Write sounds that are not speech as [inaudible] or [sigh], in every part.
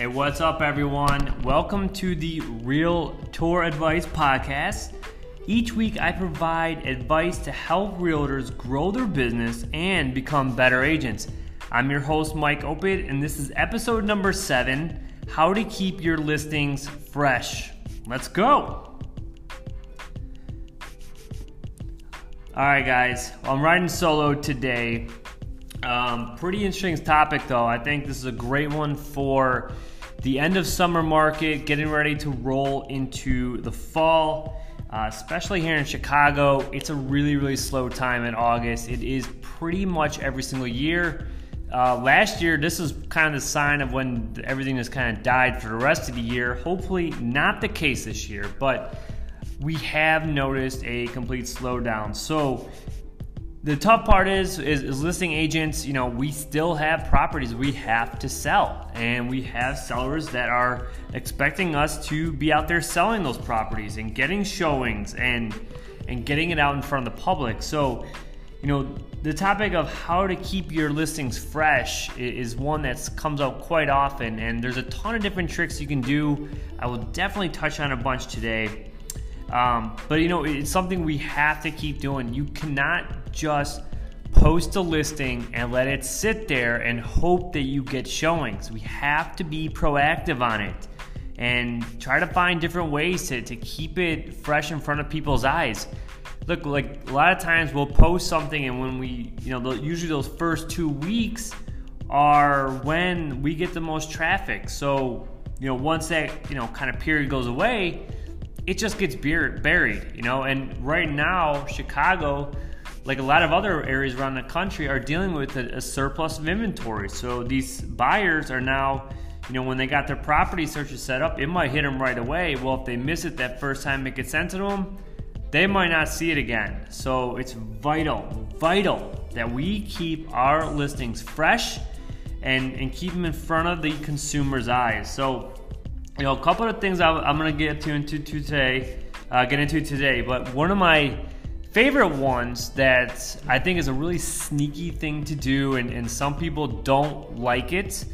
Hey, what's up, everyone? Welcome to the Real Tour Advice Podcast. Each week, I provide advice to help realtors grow their business and become better agents. I'm your host, Mike Opid, and this is episode number seven How to Keep Your Listings Fresh. Let's go. All right, guys, I'm riding solo today. Um, pretty interesting topic, though. I think this is a great one for the end of summer market, getting ready to roll into the fall. Uh, especially here in Chicago, it's a really, really slow time in August. It is pretty much every single year. Uh, last year, this is kind of the sign of when everything has kind of died for the rest of the year. Hopefully, not the case this year, but we have noticed a complete slowdown. So, the tough part is, is, is listing agents you know we still have properties we have to sell. And we have sellers that are expecting us to be out there selling those properties and getting showings and and getting it out in front of the public. So you know the topic of how to keep your listings fresh is one that comes up quite often. And there's a ton of different tricks you can do. I will definitely touch on a bunch today. Um, but you know, it's something we have to keep doing. You cannot just post a listing and let it sit there and hope that you get showings. We have to be proactive on it and try to find different ways to, to keep it fresh in front of people's eyes. Look, like a lot of times we'll post something, and when we, you know, usually those first two weeks are when we get the most traffic. So, you know, once that, you know, kind of period goes away, it just gets buried, you know. And right now, Chicago, like a lot of other areas around the country, are dealing with a, a surplus of inventory. So these buyers are now, you know, when they got their property searches set up, it might hit them right away. Well, if they miss it that first time it gets sent to them, they might not see it again. So it's vital, vital that we keep our listings fresh and, and keep them in front of the consumer's eyes. So you know, a couple of things I'm, going to get to into today, uh, get into today. But one of my favorite ones that I think is a really sneaky thing to do, and, and some people don't like it.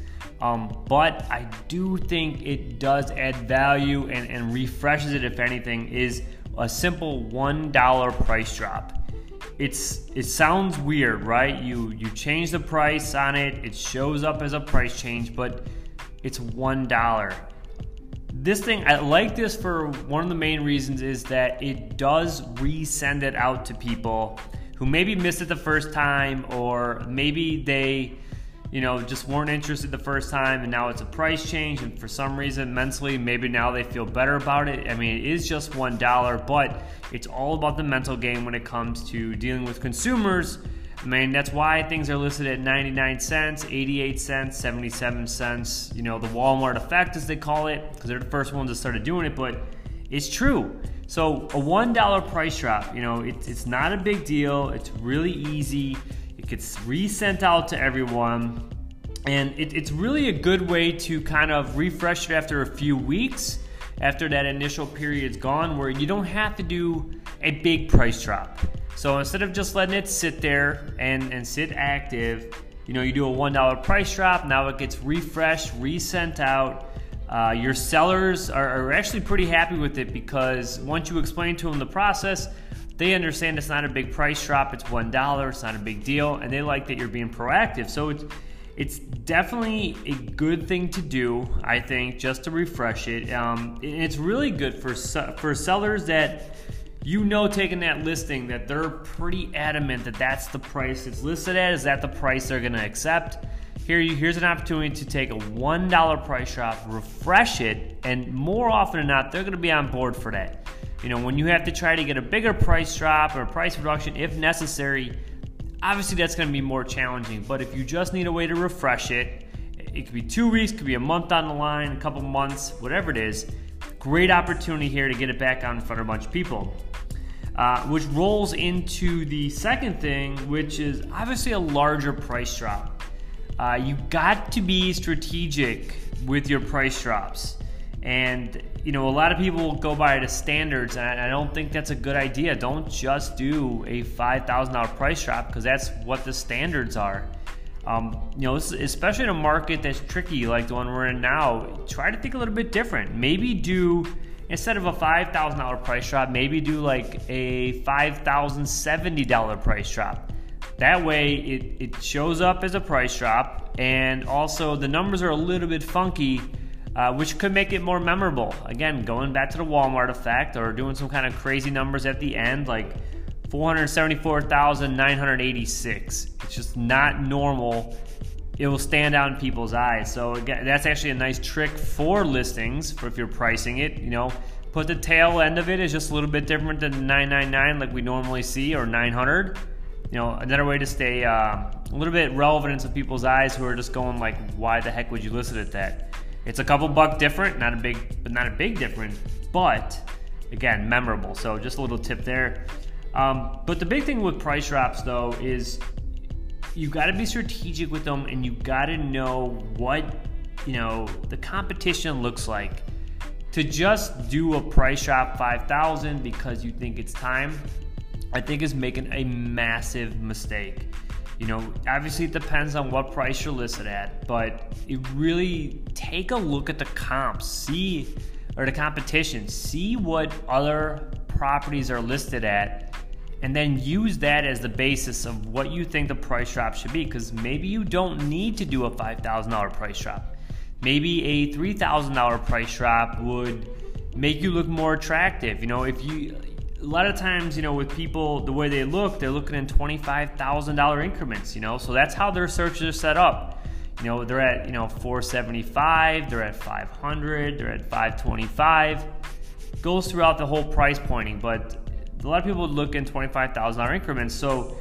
Um, but I do think it does add value and, and refreshes it, if anything, is a simple $1 price drop. It's it sounds weird, right? You you change the price on it, it shows up as a price change, but it's one dollar this thing i like this for one of the main reasons is that it does resend it out to people who maybe missed it the first time or maybe they you know just weren't interested the first time and now it's a price change and for some reason mentally maybe now they feel better about it. I mean it is just one dollar but it's all about the mental game when it comes to dealing with consumers I mean, that's why things are listed at 99 cents, 88 cents, 77 cents. You know, the Walmart effect, as they call it, because they're the first ones that started doing it, but it's true. So, a $1 price drop, you know, it, it's not a big deal. It's really easy. It gets resent out to everyone. And it, it's really a good way to kind of refresh it after a few weeks, after that initial period's gone, where you don't have to do a big price drop. So instead of just letting it sit there and, and sit active, you know, you do a $1 price drop. Now it gets refreshed, resent out. Uh, your sellers are, are actually pretty happy with it because once you explain to them the process, they understand it's not a big price drop. It's one dollar. It's not a big deal, and they like that you're being proactive. So it's it's definitely a good thing to do. I think just to refresh it. Um, it's really good for for sellers that you know taking that listing that they're pretty adamant that that's the price it's listed at. Is that the price they're going to accept? Here you here's an opportunity to take a $1 price drop refresh it and more often than not they're going to be on board for that. You know when you have to try to get a bigger price drop or a price reduction if necessary obviously that's going to be more challenging. But if you just need a way to refresh it it could be two weeks could be a month down the line a couple months whatever it is great opportunity here to get it back out in front of a bunch of people uh, which rolls into the second thing, which is obviously a larger price drop. Uh, you got to be strategic with your price drops. And, you know, a lot of people go by the standards, and I don't think that's a good idea. Don't just do a $5,000 price drop because that's what the standards are. Um, you know, especially in a market that's tricky like the one we're in now, try to think a little bit different. Maybe do instead of a five thousand dollar price drop, maybe do like a five thousand seventy dollar price drop. That way, it, it shows up as a price drop, and also the numbers are a little bit funky, uh, which could make it more memorable. Again, going back to the Walmart effect, or doing some kind of crazy numbers at the end, like 474,986. It's just not normal. It will stand out in people's eyes. So again, that's actually a nice trick for listings for if you're pricing it. You know, put the tail end of it is just a little bit different than 999 like we normally see or 900. You know, another way to stay uh, a little bit relevant into people's eyes who are just going like, why the heck would you list it at that? It's a couple buck different, not a big, but not a big difference. But again, memorable. So just a little tip there. Um, but the big thing with price drops, though, is you got to be strategic with them, and you got to know what you know the competition looks like. To just do a price drop five thousand because you think it's time, I think is making a massive mistake. You know, obviously it depends on what price you're listed at, but it really take a look at the comps, see or the competition, see what other properties are listed at and then use that as the basis of what you think the price drop should be because maybe you don't need to do a $5,000 price drop. Maybe a $3,000 price drop would make you look more attractive. You know, if you a lot of times, you know, with people the way they look, they're looking in $25,000 increments, you know. So that's how their searches are set up. You know, they're at, you know, 475, they're at 500, they're at 525. Goes throughout the whole price pointing, but a lot of people look in $25,000 increments. So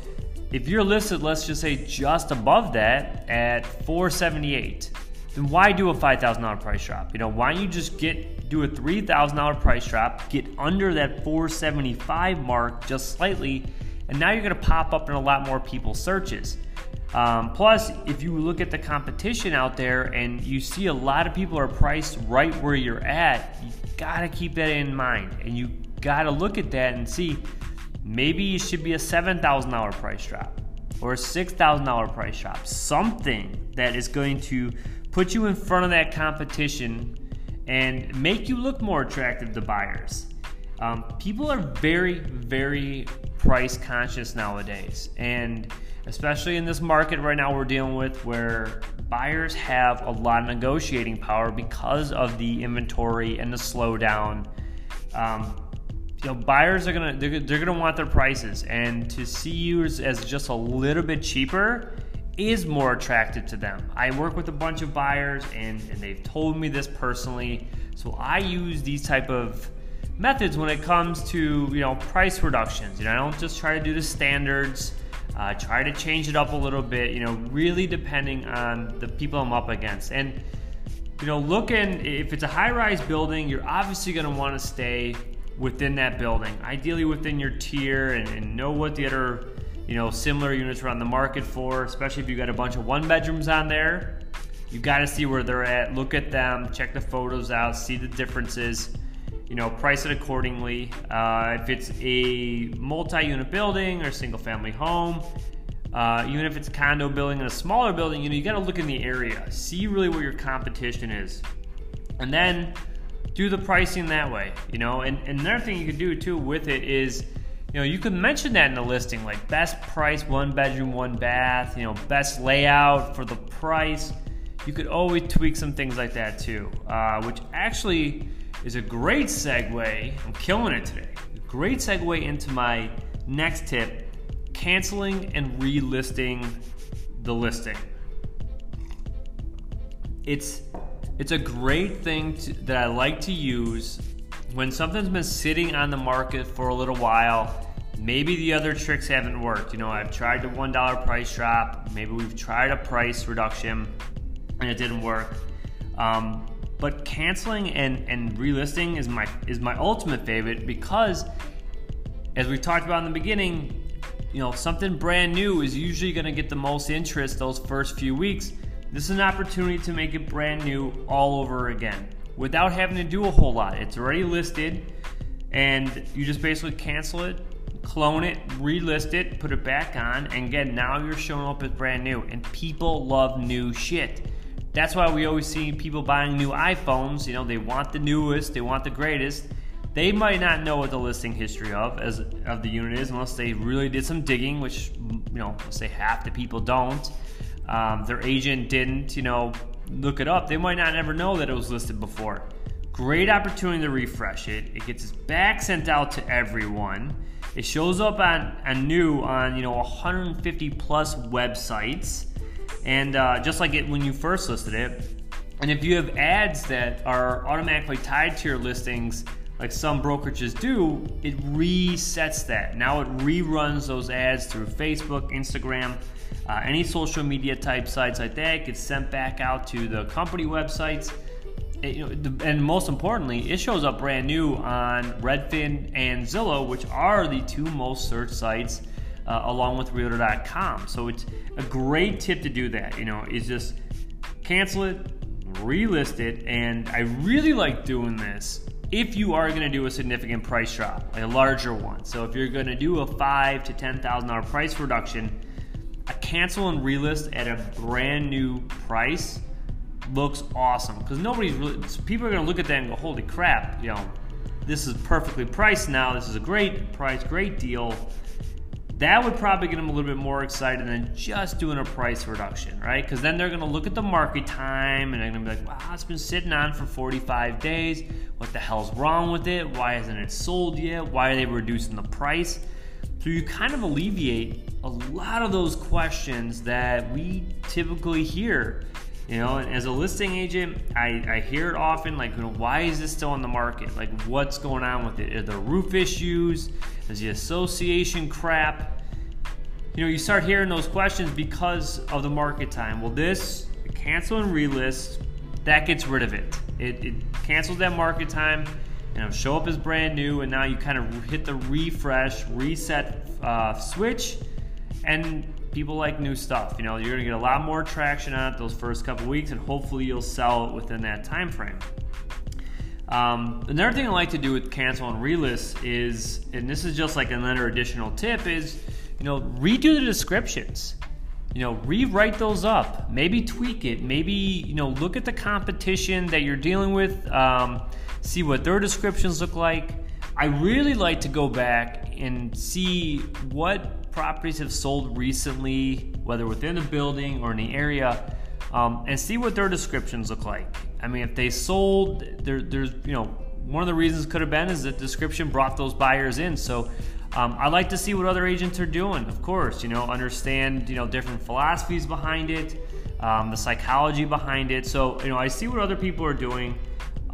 if you're listed, let's just say just above that at 478, then why do a $5,000 price drop? You know, why don't you just get do a $3,000 price drop, get under that 475 mark just slightly, and now you're going to pop up in a lot more people's searches. Um, plus, if you look at the competition out there and you see a lot of people are priced right where you're at, you got to keep that in mind, and you got to look at that and see maybe it should be a $7,000 price drop or a $6,000 price drop. Something that is going to put you in front of that competition and make you look more attractive to buyers. Um, people are very, very price conscious nowadays. And especially in this market right now we're dealing with where buyers have a lot of negotiating power because of the inventory and the slowdown. Um, you know, buyers are gonna they're, they're gonna want their prices, and to see you as, as just a little bit cheaper is more attractive to them. I work with a bunch of buyers, and, and they've told me this personally. So I use these type of methods when it comes to you know price reductions. You know, I don't just try to do the standards. Uh, try to change it up a little bit. You know, really depending on the people I'm up against. And you know, looking if it's a high-rise building, you're obviously going to want to stay within that building, ideally within your tier, and, and know what the other you know similar units are on the market for. Especially if you got a bunch of one bedrooms on there, you got to see where they're at. Look at them, check the photos out, see the differences. You know, price it accordingly. Uh, if it's a multi-unit building or single-family home, uh, even if it's a condo building and a smaller building, you know, you got to look in the area, see really where your competition is, and then do the pricing that way, you know. And, and another thing you could do too with it is, you know, you could mention that in the listing, like best price, one bedroom, one bath, you know, best layout for the price. You could always tweak some things like that too, uh, which actually is a great segue. I'm killing it today. Great segue into my next tip canceling and relisting the listing. It's it's a great thing to, that I like to use when something's been sitting on the market for a little while. Maybe the other tricks haven't worked. You know, I've tried the $1 price drop, maybe we've tried a price reduction and it didn't work. Um, but canceling and, and relisting is my is my ultimate favorite because as we talked about in the beginning, you know, something brand new is usually going to get the most interest those first few weeks this is an opportunity to make it brand new all over again without having to do a whole lot. It's already listed and you just basically cancel it, clone it, relist it, put it back on, and again, now you're showing up as brand new. And people love new shit. That's why we always see people buying new iPhones. You know, they want the newest, they want the greatest. They might not know what the listing history of as of the unit is unless they really did some digging, which you know, say half the people don't. Um, their agent didn't, you know, look it up. They might not ever know that it was listed before. Great opportunity to refresh it. It gets back sent out to everyone. It shows up on, new on you know 150 plus websites, and uh, just like it when you first listed it. And if you have ads that are automatically tied to your listings, like some brokerages do, it resets that. Now it reruns those ads through Facebook, Instagram, uh, any social media type sites like that. Gets sent back out to the company websites it, you know, and most importantly, it shows up brand new on Redfin and Zillow, which are the two most searched sites, uh, along with Realtor.com. So it's a great tip to do that. You know, is just cancel it, relist it, and I really like doing this if you are going to do a significant price drop, like a larger one. So if you're going to do a five to ten thousand dollar price reduction, a cancel and relist at a brand new price looks awesome because nobody's really people are going to look at that and go holy crap you know this is perfectly priced now this is a great price great deal. That would probably get them a little bit more excited than just doing a price reduction right? Because then they're going to look at the market time and they're going to be like wow it's been sitting on for 45 days. What the hell's wrong with it? Why hasn't it sold yet? Why are they reducing the price so you kind of alleviate a lot of those questions that we typically hear you know, and as a listing agent, I, I hear it often like, you know, why is this still on the market? Like, what's going on with it? Are there roof issues? Is the association crap? You know, you start hearing those questions because of the market time. Well, this cancel and relist, that gets rid of it. It, it cancels that market time and it'll show up as brand new. And now you kind of hit the refresh, reset uh, switch, and people like new stuff. You know, you're gonna get a lot more traction on it those first couple weeks, and hopefully you'll sell it within that time frame. Um, another thing I like to do with cancel and relist is, and this is just like another additional tip, is you know redo the descriptions. You know, rewrite those up. Maybe tweak it. Maybe you know look at the competition that you're dealing with. Um, see what their descriptions look like. I really like to go back and see what properties have sold recently, whether within the building or in the area, um, and see what their descriptions look like. I mean, if they sold, there, there's you know one of the reasons could have been is that description brought those buyers in. So um, I like to see what other agents are doing. Of course, you know, understand you know different philosophies behind it, um, the psychology behind it. So you know, I see what other people are doing.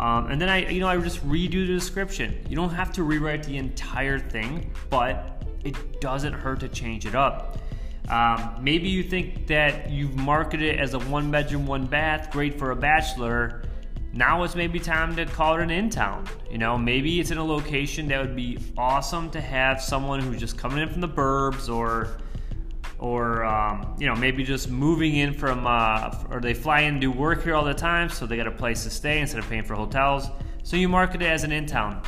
Um, and then I, you know, I just redo the description. You don't have to rewrite the entire thing, but it doesn't hurt to change it up. Um, maybe you think that you've marketed it as a one bedroom, one bath, great for a bachelor. Now it's maybe time to call it an in town. You know, maybe it's in a location that would be awesome to have someone who's just coming in from the burbs or or um, you know maybe just moving in from uh, or they fly in do work here all the time so they got a place to stay instead of paying for hotels so you market it as an in town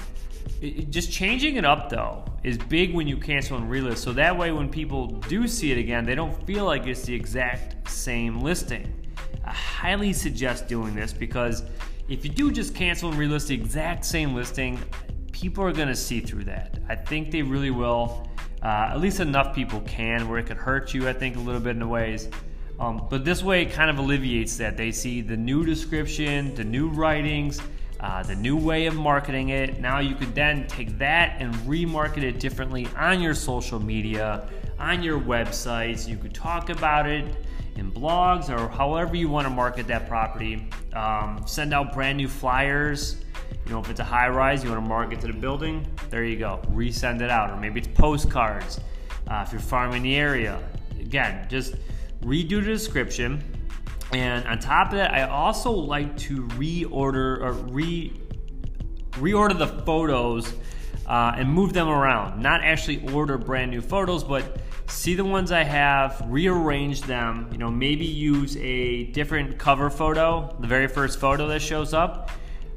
just changing it up though is big when you cancel and relist. So that way, when people do see it again, they don't feel like it's the exact same listing. I highly suggest doing this because if you do just cancel and relist the exact same listing, people are going to see through that. I think they really will. Uh, at least enough people can, where it could hurt you, I think, a little bit in the ways. Um, but this way, it kind of alleviates that. They see the new description, the new writings, uh, the new way of marketing it. Now you could then take that and remarket it differently on your social media, on your websites. You could talk about it in blogs or however you want to market that property. Um, send out brand new flyers. You know, if it's a high rise, you want to market to the building, there you go. Resend it out. Or maybe it's postcards uh, if you're farming the area. Again, just redo the description and on top of that, I also like to reorder or re reorder the photos uh, and move them around. Not actually order brand new photos, but see the ones I have, rearrange them. You know, maybe use a different cover photo, the very first photo that shows up.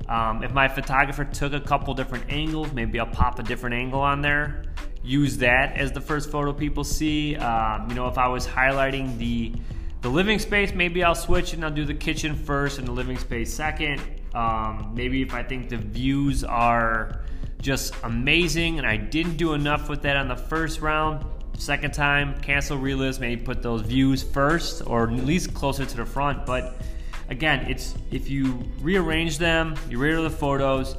Um, if my photographer took a couple different angles, maybe I'll pop a different angle on there use that as the first photo people see. Um, you know, if I was highlighting the the living space, maybe I'll switch and I'll do the kitchen first and the living space second. Um, maybe if I think the views are just amazing and I didn't do enough with that on the first round, second time, cancel relist, maybe put those views first or at least closer to the front. But again, it's if you rearrange them, you redo the photos,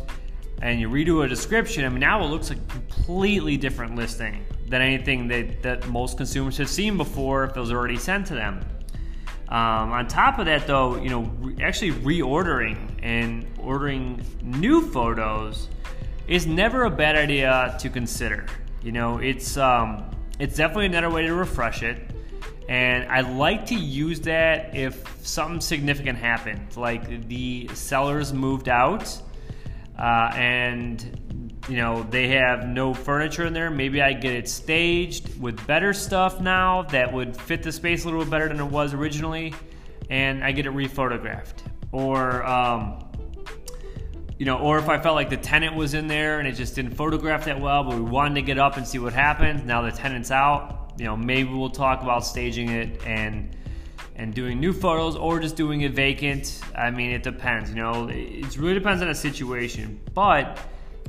and you redo a description, I mean now it looks like a completely different listing than anything that, that most consumers have seen before if it was already sent to them. Um, on top of that, though, you know, re- actually reordering and ordering new photos is never a bad idea to consider. You know, it's um, it's definitely another way to refresh it, and I like to use that if something significant happened, like the sellers moved out, uh, and you know, they have no furniture in there. Maybe I get it staged with better stuff now that would fit the space a little bit better than it was originally, and I get it rephotographed. Or, um, you know, or if I felt like the tenant was in there and it just didn't photograph that well, but we wanted to get up and see what happened. Now the tenant's out. You know, maybe we'll talk about staging it and and doing new photos or just doing it vacant. I mean, it depends. You know, it really depends on the situation, but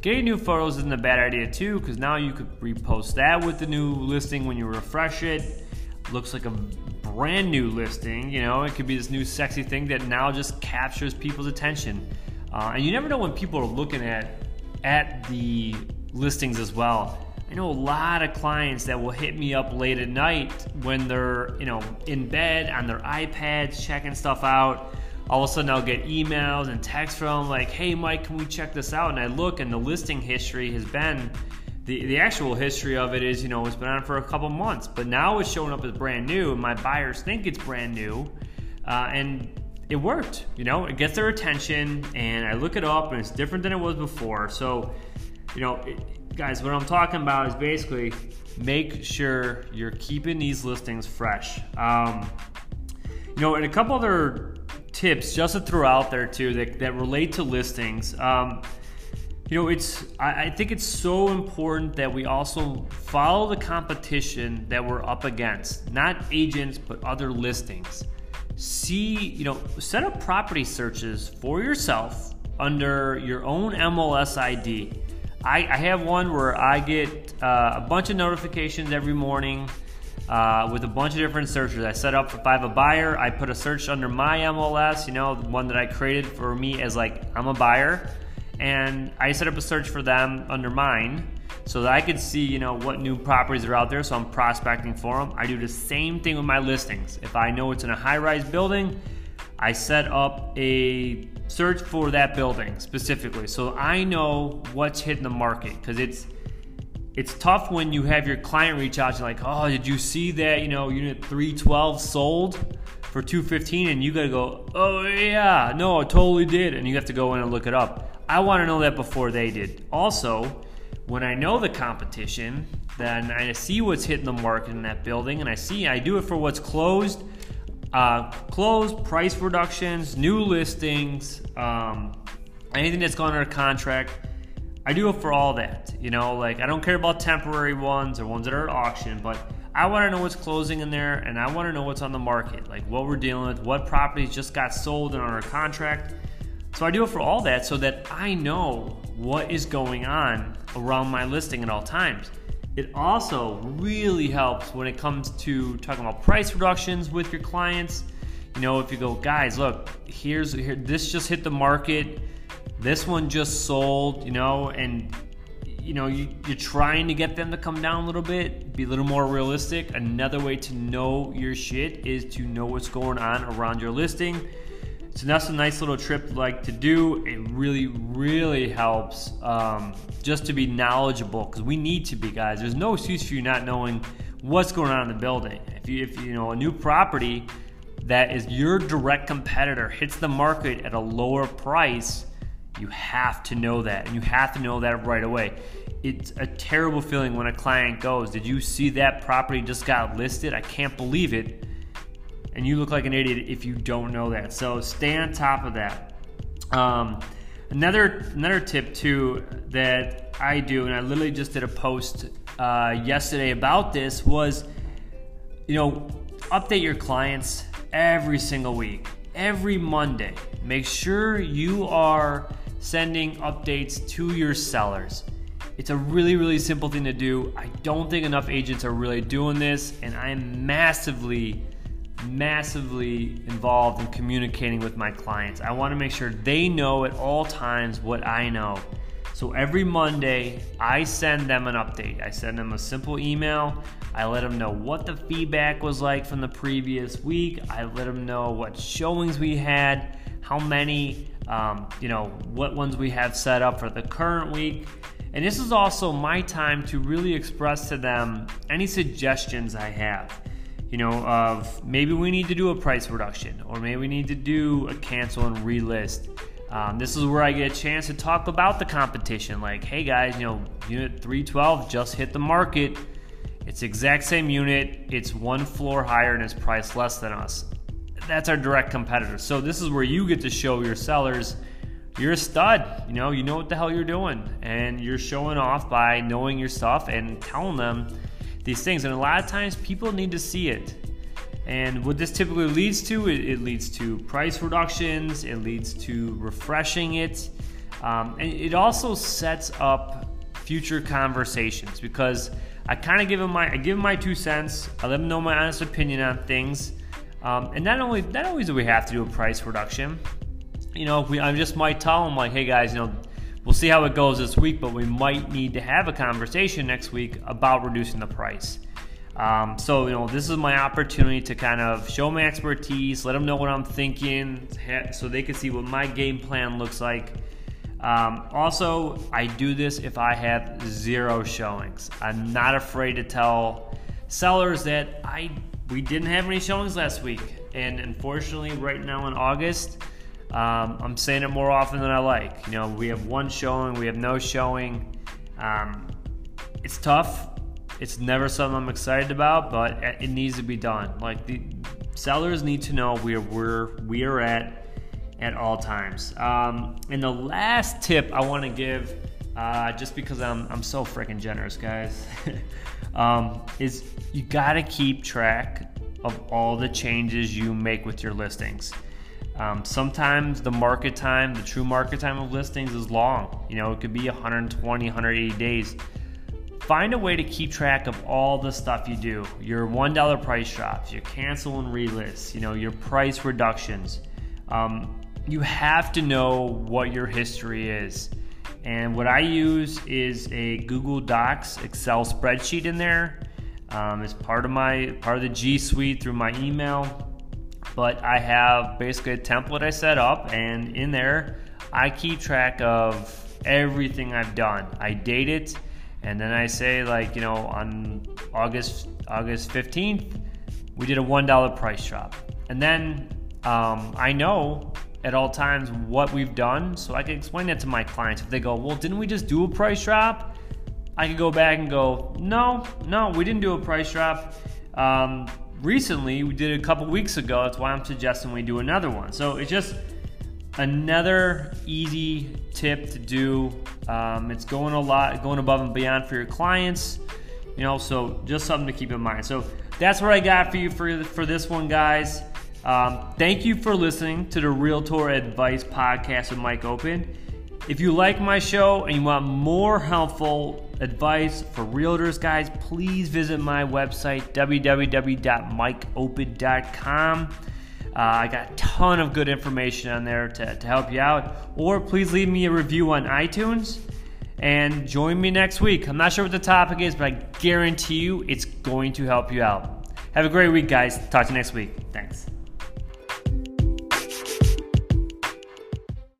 Getting new photos isn't a bad idea too, because now you could repost that with the new listing when you refresh it. Looks like a brand new listing, you know, it could be this new sexy thing that now just captures people's attention. Uh, and you never know when people are looking at at the listings as well. I know a lot of clients that will hit me up late at night when they're, you know, in bed on their iPads checking stuff out all of a sudden I'll get emails and texts from them like, hey Mike, can we check this out? And I look and the listing history has been the, the actual history of it is, you know, it's been on for a couple months, but now it's showing up as brand new, and my buyers think it's brand new. Uh, and it worked, you know, it gets their attention, and I look it up, and it's different than it was before. So, you know, guys, what I'm talking about is basically make sure you're keeping these listings fresh. Um, you know, and a couple other tips just to throw out there too that, that relate to listings. Um, you know, it's I, I think it's so important that we also follow the competition that we're up against, not agents, but other listings. See, you know, set up property searches for yourself under your own MLS ID. I, I have one where I get uh, a bunch of notifications every morning uh, with a bunch of different searches. I set up if I have a buyer, I put a search under my MLS, you know, the one that I created for me as like I'm a buyer, and I set up a search for them under mine so that I could see, you know, what new properties are out there. So I'm prospecting for them. I do the same thing with my listings. If I know it's in a high-rise building, I set up a search for that building specifically, so I know what's hitting the market because it's it's tough when you have your client reach out to like, oh, did you see that, you know, unit 312 sold for 215 and you got to go, oh yeah, no, I totally did. And you have to go in and look it up. I want to know that before they did. Also, when I know the competition, then I see what's hitting the market in that building and I see, I do it for what's closed, uh, closed, price reductions, new listings, um, anything that's gone under contract I do it for all that. You know, like I don't care about temporary ones or ones that are at auction, but I want to know what's closing in there and I want to know what's on the market, like what we're dealing with, what properties just got sold and under contract. So I do it for all that so that I know what is going on around my listing at all times. It also really helps when it comes to talking about price reductions with your clients. You know, if you go, guys, look, here's here, this just hit the market this one just sold, you know, and you know you, you're trying to get them to come down a little bit, be a little more realistic. Another way to know your shit is to know what's going on around your listing. So that's a nice little trip like to do. It really, really helps um, just to be knowledgeable because we need to be, guys. There's no excuse for you not knowing what's going on in the building. If you, if you know a new property that is your direct competitor hits the market at a lower price, you have to know that, and you have to know that right away. It's a terrible feeling when a client goes, Did you see that property just got listed? I can't believe it. And you look like an idiot if you don't know that. So stay on top of that. Um, Another another tip too that I do, and I literally just did a post uh, yesterday about this was, you know, update your clients every single week, every Monday. Make sure you are sending updates to your sellers. It's a really, really simple thing to do. I don't think enough agents are really doing this, and I am massively massively involved in communicating with my clients. I want to make sure they know at all times what I know. So every Monday, I send them an update. I send them a simple email. I let them know what the feedback was like from the previous week. I let them know what showings we had, how many, um, you know, what ones we have set up for the current week. And this is also my time to really express to them any suggestions I have you know, of maybe we need to do a price reduction or maybe we need to do a cancel and relist. Um, this is where I get a chance to talk about the competition. Like, hey guys, you know, unit 312 just hit the market. It's exact same unit, it's one floor higher and it's priced less than us. That's our direct competitor. So this is where you get to show your sellers you're a stud. You know, you know what the hell you're doing, and you're showing off by knowing your stuff and telling them these things. And a lot of times people need to see it. And what this typically leads to, it, it leads to price reductions, it leads to refreshing it, um, and it also sets up future conversations because I kind of give them my I give them my two cents. I let them know my honest opinion on things, um, and not only not only do we have to do a price reduction, you know, we I just might tell them like, hey guys, you know, We'll see how it goes this week, but we might need to have a conversation next week about reducing the price. Um, so, you know, this is my opportunity to kind of show my expertise, let them know what I'm thinking, so they can see what my game plan looks like. Um, also, I do this if I have zero showings. I'm not afraid to tell sellers that I we didn't have any showings last week, and unfortunately, right now in August, um, I'm saying it more often than I like. You know, we have one showing, we have no showing. Um, it's tough. It's never something I'm excited about, but it needs to be done. Like the sellers need to know where we're we are at at all times. Um, and the last tip I want to give, uh, just because I'm I'm so freaking generous, guys, [laughs] um, is you got to keep track of all the changes you make with your listings. Um, sometimes the market time, the true market time of listings is long. You know, it could be 120, 180 days. Find a way to keep track of all the stuff you do. Your $1 price drops, your cancel and relist, you know, your price reductions. Um, you have to know what your history is. And what I use is a Google Docs Excel spreadsheet in there. Um, it's part of my part of the G Suite through my email but I have basically a template I set up, and in there, I keep track of everything I've done. I date it, and then I say like you know on August August 15th, we did a one dollar price drop, and then um, I know at all times what we've done, so I can explain that to my clients. If they go, well, didn't we just do a price drop? I can go back and go, no, no, we didn't do a price drop. Um, recently we did a couple weeks ago. That's why I'm suggesting we do another one. So it's just another easy tip to do. Um, it's going a lot, going above and beyond for your clients. You know, so just something to keep in mind. So that's what I got for you for for this one, guys. Um, thank you for listening to the Realtor Advice Podcast with Mike Open. If you like my show and you want more helpful advice for realtors, guys, please visit my website, www.mikeopen.com. Uh, I got a ton of good information on there to, to help you out. Or please leave me a review on iTunes and join me next week. I'm not sure what the topic is, but I guarantee you it's going to help you out. Have a great week, guys. Talk to you next week. Thanks.